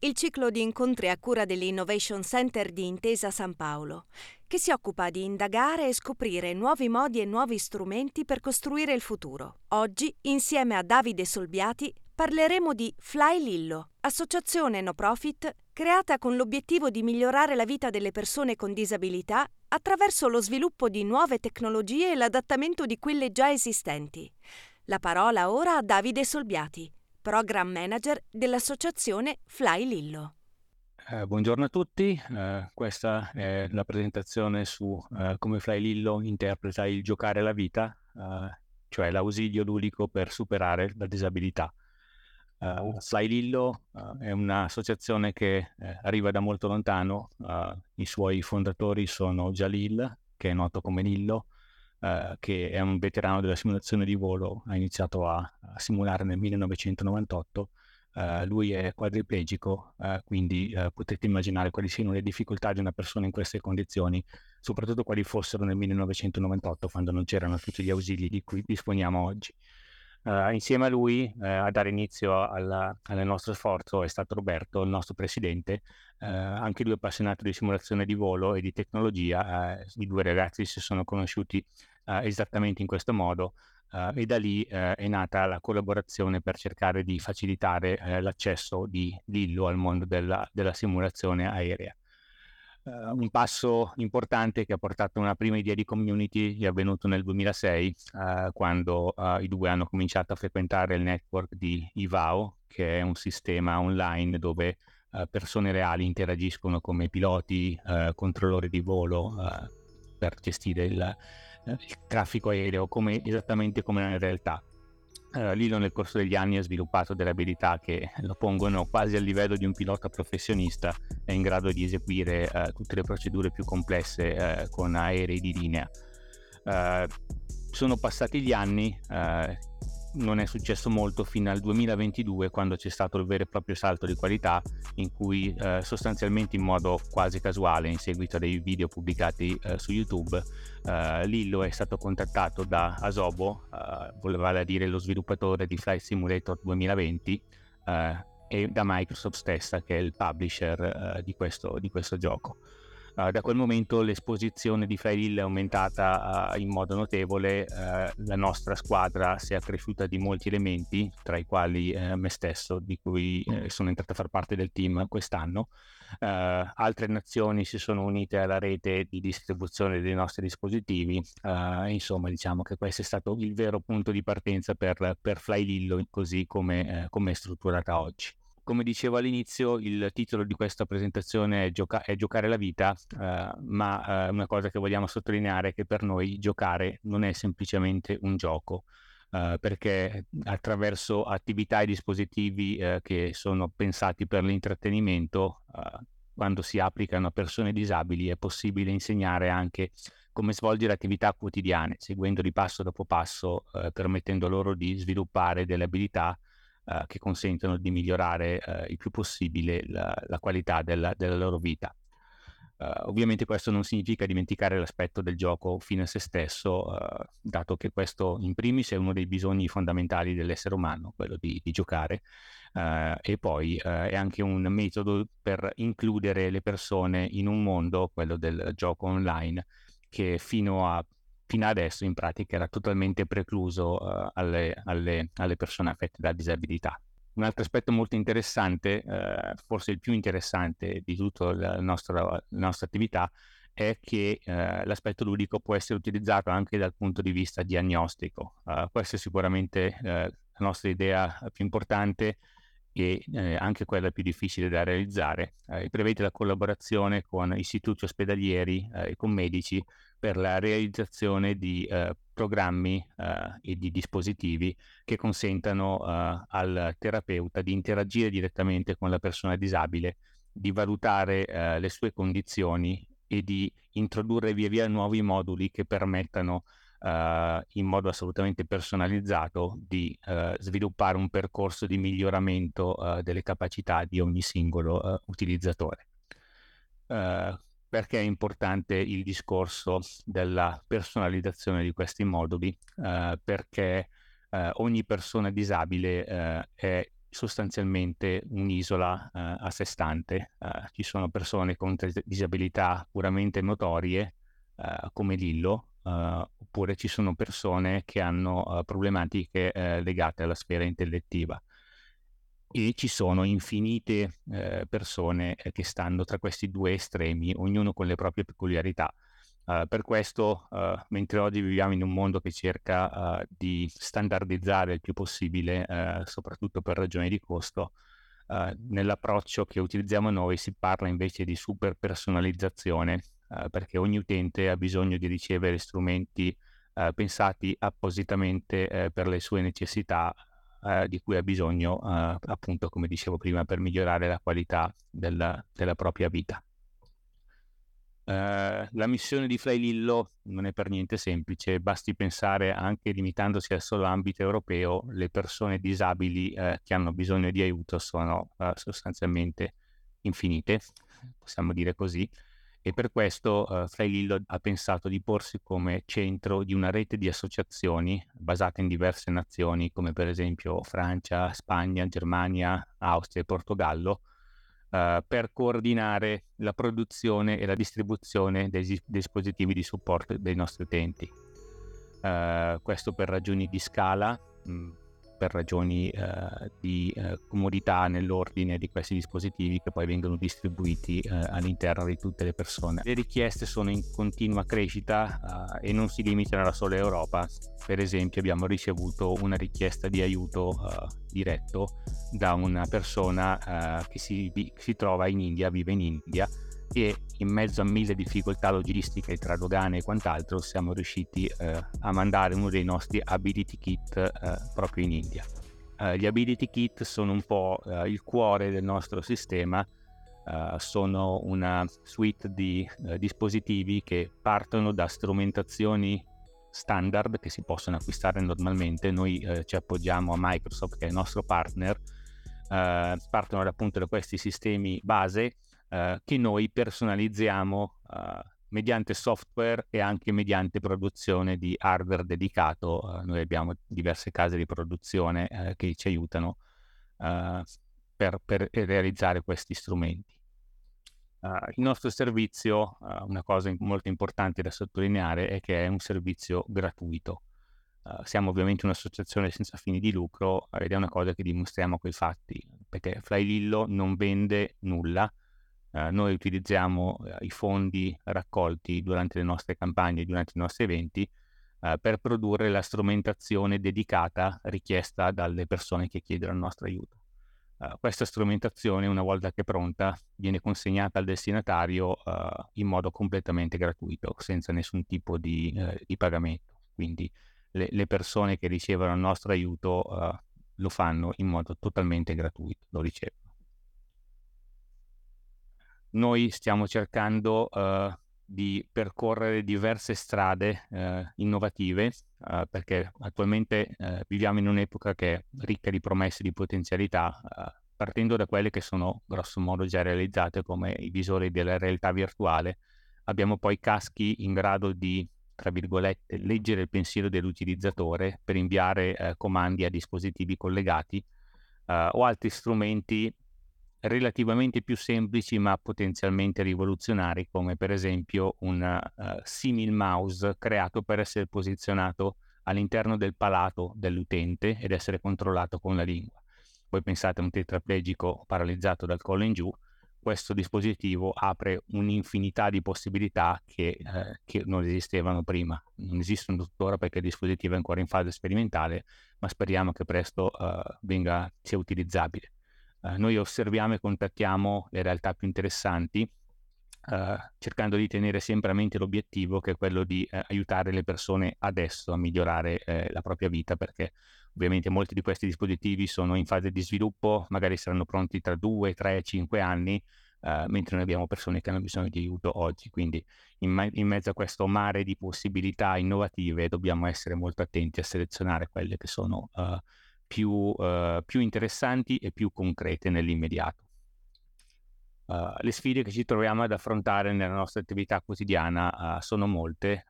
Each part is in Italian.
il ciclo di incontri a cura dell'Innovation Center di Intesa San Paolo, che si occupa di indagare e scoprire nuovi modi e nuovi strumenti per costruire il futuro. Oggi, insieme a Davide Solbiati, parleremo di Fly Lillo, associazione no profit creata con l'obiettivo di migliorare la vita delle persone con disabilità attraverso lo sviluppo di nuove tecnologie e l'adattamento di quelle già esistenti. La parola ora a Davide Solbiati, Program Manager dell'associazione Fly Lillo. Eh, buongiorno a tutti, eh, questa è la presentazione su eh, come Fly Lillo interpreta il giocare la vita, eh, cioè l'ausilio ludico per superare la disabilità. Uh, Fly Lillo uh, è un'associazione che eh, arriva da molto lontano, uh, i suoi fondatori sono Jalil, che è noto come Lillo, Uh, che è un veterano della simulazione di volo, ha iniziato a, a simulare nel 1998. Uh, lui è quadriplegico, uh, quindi potete immaginare quali siano le difficoltà di una persona in queste condizioni, soprattutto quali fossero nel 1998, quando non c'erano tutti gli ausili di cui disponiamo oggi. Insieme a lui a dare inizio alla, al nostro sforzo è stato Roberto, il nostro presidente, anche lui appassionato di simulazione di volo e di tecnologia. I due ragazzi si sono conosciuti uh, esattamente in questo modo uh, e da lì uh, è nata la collaborazione per cercare di facilitare l'accesso di Lillo al mondo della, della simulazione aerea. Un passo importante che ha portato a una prima idea di community è avvenuto nel 2006 quando i due hanno cominciato a frequentare il network di IVAO che è un sistema online dove persone reali interagiscono come piloti, controllori di volo per gestire il, il traffico aereo come, esattamente come nella realtà. Uh, Lilo nel corso degli anni ha sviluppato delle abilità che lo pongono quasi al livello di un pilota professionista, è in grado di eseguire uh, tutte le procedure più complesse uh, con aerei di linea. sono passati gli anni, non è successo molto fino al 2022 quando c'è stato il vero e proprio salto di qualità in cui eh, sostanzialmente in modo quasi casuale in seguito a dei video pubblicati eh, su YouTube eh, Lillo è stato contattato da Asobo, eh, voleva dire lo sviluppatore di Flight Simulator 2020 eh, e da Microsoft stessa che è il publisher eh, di questo, di questo gioco. Uh, da quel momento l'esposizione di Flyhill è aumentata uh, in modo notevole, uh, la nostra squadra si è accresciuta di molti elementi, tra i quali me stesso, di cui sono entrato a far parte del team quest'anno. altre nazioni si sono unite alla rete di distribuzione dei nostri dispositivi, insomma diciamo che questo è stato il vero punto di partenza per, per Flylillo così come, come è strutturata oggi come dicevo all'inizio, il titolo di questa presentazione è, gioca- è giocare la vita, eh, ma eh, una cosa che vogliamo sottolineare è che per noi giocare non è semplicemente un gioco, eh, perché attraverso attività e dispositivi eh, che sono pensati per l'intrattenimento, eh, quando si applicano a persone disabili è possibile insegnare anche come svolgere attività quotidiane, seguendoli passo dopo passo, eh, permettendo loro di sviluppare delle abilità uh, che consentono di migliorare uh, il più possibile la, la qualità della, della, loro vita. Uh, ovviamente questo non significa dimenticare l'aspetto del gioco fine a se stesso, dato che questo in primis è uno dei bisogni fondamentali dell'essere umano, quello di, di giocare, e poi è anche un metodo per includere le persone in un mondo, quello del gioco online, che fino a fino adesso in pratica era totalmente precluso uh, alle, alle, alle, persone affette da disabilità. Un altro aspetto molto interessante, uh, forse il più interessante di tutta la nostra, la nostra attività, è che uh, l'aspetto ludico può essere utilizzato anche dal punto di vista diagnostico. questa è sicuramente la nostra idea più importante e eh, anche quella più difficile da realizzare. Eh, prevede la collaborazione con istituti ospedalieri eh, e con medici per la realizzazione di eh, programmi eh, e di dispositivi che consentano eh, al terapeuta di interagire direttamente con la persona disabile, di valutare le sue condizioni e di introdurre via via nuovi moduli che permettano uh, in modo assolutamente personalizzato di uh, sviluppare un percorso di miglioramento uh, delle capacità di ogni singolo utilizzatore. perché è importante il discorso della personalizzazione di questi moduli? perché ogni persona disabile è sostanzialmente un'isola uh, a sé stante. Uh, ci sono persone con disabilità puramente motorie, uh, come Lillo, oppure ci sono persone che hanno problematiche legate alla sfera intellettiva. E ci sono infinite persone che stanno tra questi due estremi, ognuno con le proprie peculiarità. Uh, per questo, uh, mentre oggi viviamo in un mondo che cerca uh, di standardizzare il più possibile, soprattutto per ragioni di costo, nell'approccio che utilizziamo noi si parla invece di super personalizzazione, perché ogni utente ha bisogno di ricevere strumenti pensati appositamente per le sue necessità, di cui ha bisogno, appunto, come dicevo prima, per migliorare la qualità della, della propria vita. Uh, la missione di Fly Lillo non è per niente semplice, basti pensare anche limitandosi al solo ambito europeo, le persone disabili uh, che hanno bisogno di aiuto sono uh, sostanzialmente infinite, possiamo dire così, e per questo uh, Fly Lillo ha pensato di porsi come centro di una rete di associazioni basate in diverse nazioni come per esempio Francia, Spagna, Germania, Austria e Portogallo, uh, per coordinare la produzione e la distribuzione dei dispositivi di supporto dei nostri utenti. Uh, questo per ragioni di scala, mh, mm, per ragioni uh, di uh, comodità nell'ordine di questi dispositivi che poi vengono distribuiti uh, all'interno di tutte le persone. Le richieste sono in continua crescita e non si limitano alla sola Europa. Per esempio abbiamo ricevuto una richiesta di aiuto diretto da una persona che si, si trova in India, vive in India e in mezzo a mille difficoltà logistiche tra dogane e quant'altro siamo riusciti eh, a mandare uno dei nostri ability kit eh, proprio in India. Eh, gli ability kit sono un po' eh, il cuore del nostro sistema, eh, sono una suite di eh, dispositivi che partono da strumentazioni standard che si possono acquistare normalmente, noi ci appoggiamo a Microsoft che è il nostro partner, partono appunto da questi sistemi base eh, che noi personalizziamo eh, mediante software e anche mediante produzione di hardware dedicato. Eh, noi abbiamo diverse case di produzione eh, che ci aiutano per, per, realizzare questi strumenti. il nostro servizio, una cosa molto importante da sottolineare, è che è un servizio gratuito. Uh, siamo ovviamente un'associazione senza fini di lucro ed è una cosa che dimostriamo con i fatti, perché Flylillo non vende nulla, eh, noi utilizziamo eh, i fondi raccolti durante le nostre campagne, durante i nostri eventi, eh, per produrre la strumentazione dedicata richiesta dalle persone che chiedono il nostro aiuto. Uh, questa strumentazione, una volta che è pronta, viene consegnata al destinatario uh, in modo completamente gratuito, senza nessun tipo di, uh, di pagamento. Quindi le, le, persone che ricevono il nostro aiuto lo fanno in modo totalmente gratuito, lo ricevono noi stiamo cercando uh, di percorrere diverse strade uh, innovative uh, perché attualmente viviamo in un'epoca che è ricca di promesse di potenzialità partendo da quelle che sono grosso modo già realizzate come i visori della realtà virtuale. Abbiamo poi caschi in grado di tra virgolette leggere il pensiero dell'utilizzatore per inviare comandi a dispositivi collegati o altri strumenti relativamente più semplici ma potenzialmente rivoluzionari come per esempio un uh, simil mouse creato per essere posizionato all'interno del palato dell'utente ed essere controllato con la lingua. Voi pensate a un tetraplegico paralizzato dal collo in giù, questo dispositivo apre un'infinità di possibilità che, eh, che, non esistevano prima. Non esistono tuttora perché il dispositivo è ancora in fase sperimentale, ma speriamo che presto eh, venga, sia utilizzabile. Eh, noi osserviamo e contattiamo le realtà più interessanti, eh, cercando di tenere sempre a mente l'obiettivo che è quello di eh, aiutare le persone adesso a migliorare eh, la propria vita, perché ovviamente molti di questi dispositivi sono in fase di sviluppo, magari saranno pronti tra 2, 3, 5 anni, uh, mentre noi abbiamo persone che hanno bisogno di aiuto oggi. Quindi in, ma- in, mezzo a questo mare di possibilità innovative dobbiamo essere molto attenti a selezionare quelle che sono uh, più, uh, più, interessanti e più concrete nell'immediato. le sfide che ci troviamo ad affrontare nella nostra attività quotidiana sono molte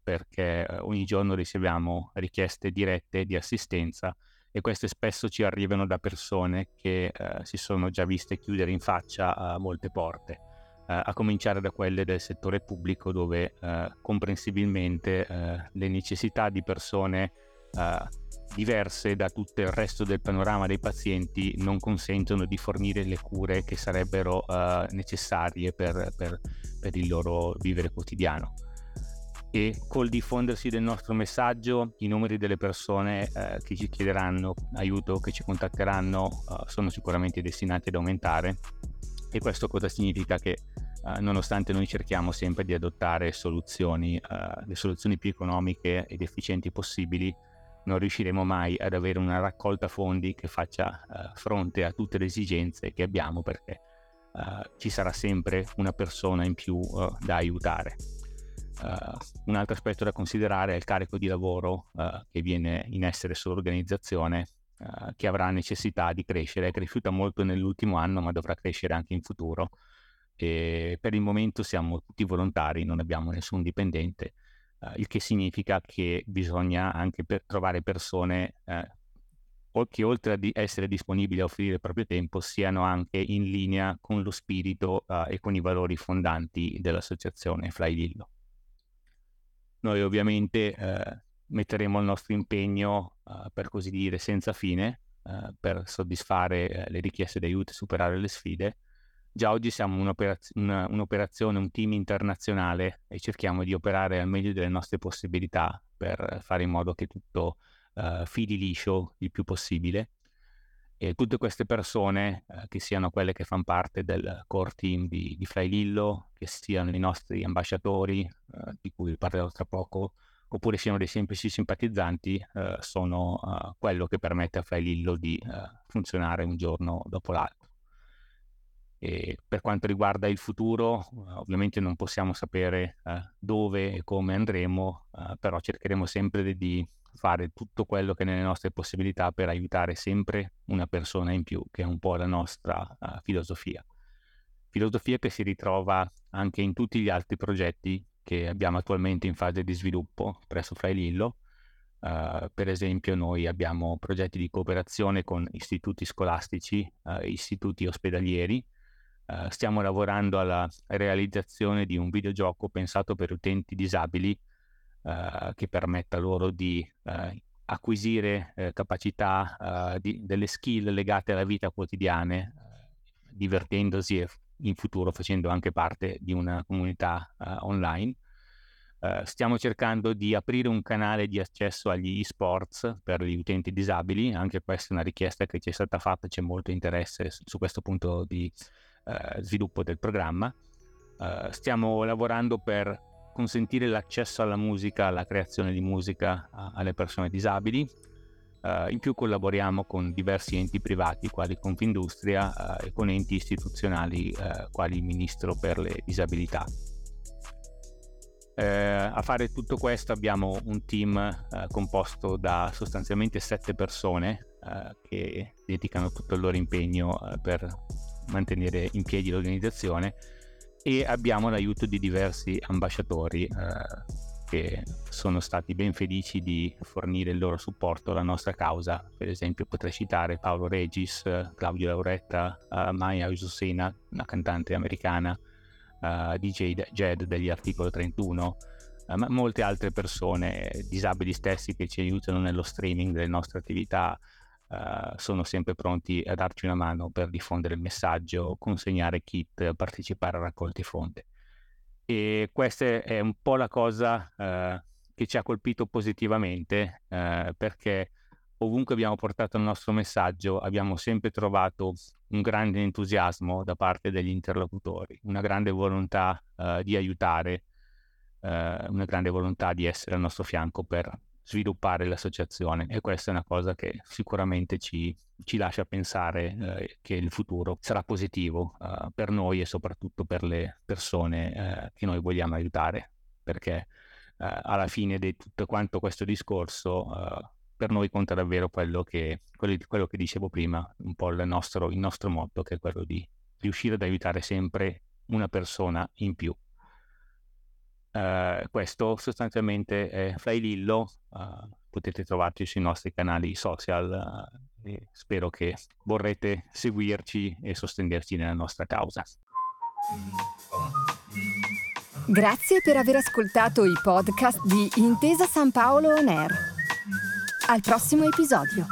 perché ogni giorno riceviamo richieste dirette di assistenza e queste spesso ci arrivano da persone che eh, si sono già viste chiudere in faccia molte porte, eh, a cominciare da quelle del settore pubblico dove eh, comprensibilmente eh, le necessità di persone eh, diverse da tutto il resto del panorama dei pazienti non consentono di fornire le cure che sarebbero eh, necessarie per, per, per il loro vivere quotidiano. E col diffondersi del nostro messaggio i numeri delle persone eh, che ci chiederanno aiuto, che ci contatteranno, uh, sono sicuramente destinati ad aumentare. E questo cosa significa? Che uh, nonostante noi cerchiamo sempre di adottare soluzioni, uh, le soluzioni più economiche ed efficienti possibili, non riusciremo mai ad avere una raccolta fondi che faccia fronte a tutte le esigenze che abbiamo perché ci sarà sempre una persona in più da aiutare. Uh, un altro aspetto da considerare è il carico di lavoro uh, che viene in essere sull'organizzazione, uh, che avrà necessità di crescere. È cresciuta molto nell'ultimo anno, ma dovrà crescere anche in futuro. E per il momento siamo tutti volontari, non abbiamo nessun dipendente, il che significa che bisogna anche per trovare persone che oltre ad essere disponibili a offrire il proprio tempo siano anche in linea con lo spirito e con i valori fondanti dell'associazione Fly Lillo. Noi ovviamente eh, metteremo il nostro impegno, eh, per così dire, senza fine eh, per soddisfare eh, le richieste di aiuto e superare le sfide. Già oggi siamo un'operaz- una, un'operazione, un team internazionale e cerchiamo di operare al meglio delle nostre possibilità per fare in modo che tutto uh, fili liscio il più possibile e tutte queste persone, eh, che siano quelle che fanno parte del core team di, di Fly Lillo, che siano i nostri ambasciatori, eh, di cui parlerò tra poco, oppure siano dei semplici simpatizzanti, sono quello che permette a Fly Lillo di funzionare un giorno dopo l'altro. E per quanto riguarda il futuro, ovviamente non possiamo sapere eh, dove e come andremo, però cercheremo sempre di fare tutto quello che è nelle nostre possibilità per aiutare sempre una persona in più, che è un po' la nostra uh, filosofia. Filosofia che si ritrova anche in tutti gli altri progetti che abbiamo attualmente in fase di sviluppo presso Frailillo. Uh, per esempio noi abbiamo progetti di cooperazione con istituti scolastici, uh, istituti ospedalieri, Uh, stiamo lavorando alla realizzazione di un videogioco pensato per utenti disabili uh, che permetta loro di uh, acquisire uh, capacità di, delle skill legate alla vita quotidiana, divertendosi e in futuro facendo anche parte di una comunità online. Uh, stiamo cercando di aprire un canale di accesso agli e-sports per gli utenti disabili, anche questa è una richiesta che ci è stata fatta, c'è molto interesse su questo punto di uh, sviluppo del programma. Uh, stiamo lavorando per consentire l'accesso alla musica, alla creazione di musica a, alle persone disabili. Uh, in più collaboriamo con diversi enti privati quali Confindustria uh, e con enti istituzionali quali il Ministro per le Disabilità. a fare tutto questo abbiamo un team composto da sostanzialmente sette persone che dedicano tutto il loro impegno per mantenere in piedi l'organizzazione e abbiamo l'aiuto di diversi ambasciatori eh, che sono stati ben felici di fornire il loro supporto alla nostra causa. Per esempio potrei citare Paolo Regis, Claudio Lauretta, uh, Maya Ususena, una cantante americana, uh, DJ Jed degli Articolo 31, uh, ma molte altre persone disabili stessi che ci aiutano nello streaming delle nostre attività, uh, sono sempre pronti a darci una mano per diffondere il messaggio, consegnare kit, partecipare a raccolti fronte. E questa è un po' la cosa uh, che ci ha colpito positivamente uh, perché ovunque abbiamo portato il nostro messaggio abbiamo sempre trovato un grande entusiasmo da parte degli interlocutori, una grande volontà di aiutare, una grande volontà di essere al nostro fianco per sviluppare l'associazione e questa è una cosa che sicuramente ci, ci lascia pensare eh, che il futuro sarà positivo eh, per noi e soprattutto per le persone eh, che noi vogliamo aiutare perché eh, alla fine di tutto quanto questo discorso eh, per noi conta davvero quello che, quello, quello che dicevo prima, un po' il nostro, il nostro motto che è quello di riuscire ad aiutare sempre una persona in più. Uh, questo sostanzialmente è Fly Lillo, uh, potete trovarci sui nostri canali social uh, e spero che vorrete seguirci e sostenerci nella nostra causa. Grazie per aver ascoltato i podcast di Intesa San Paolo On Air. Al prossimo episodio.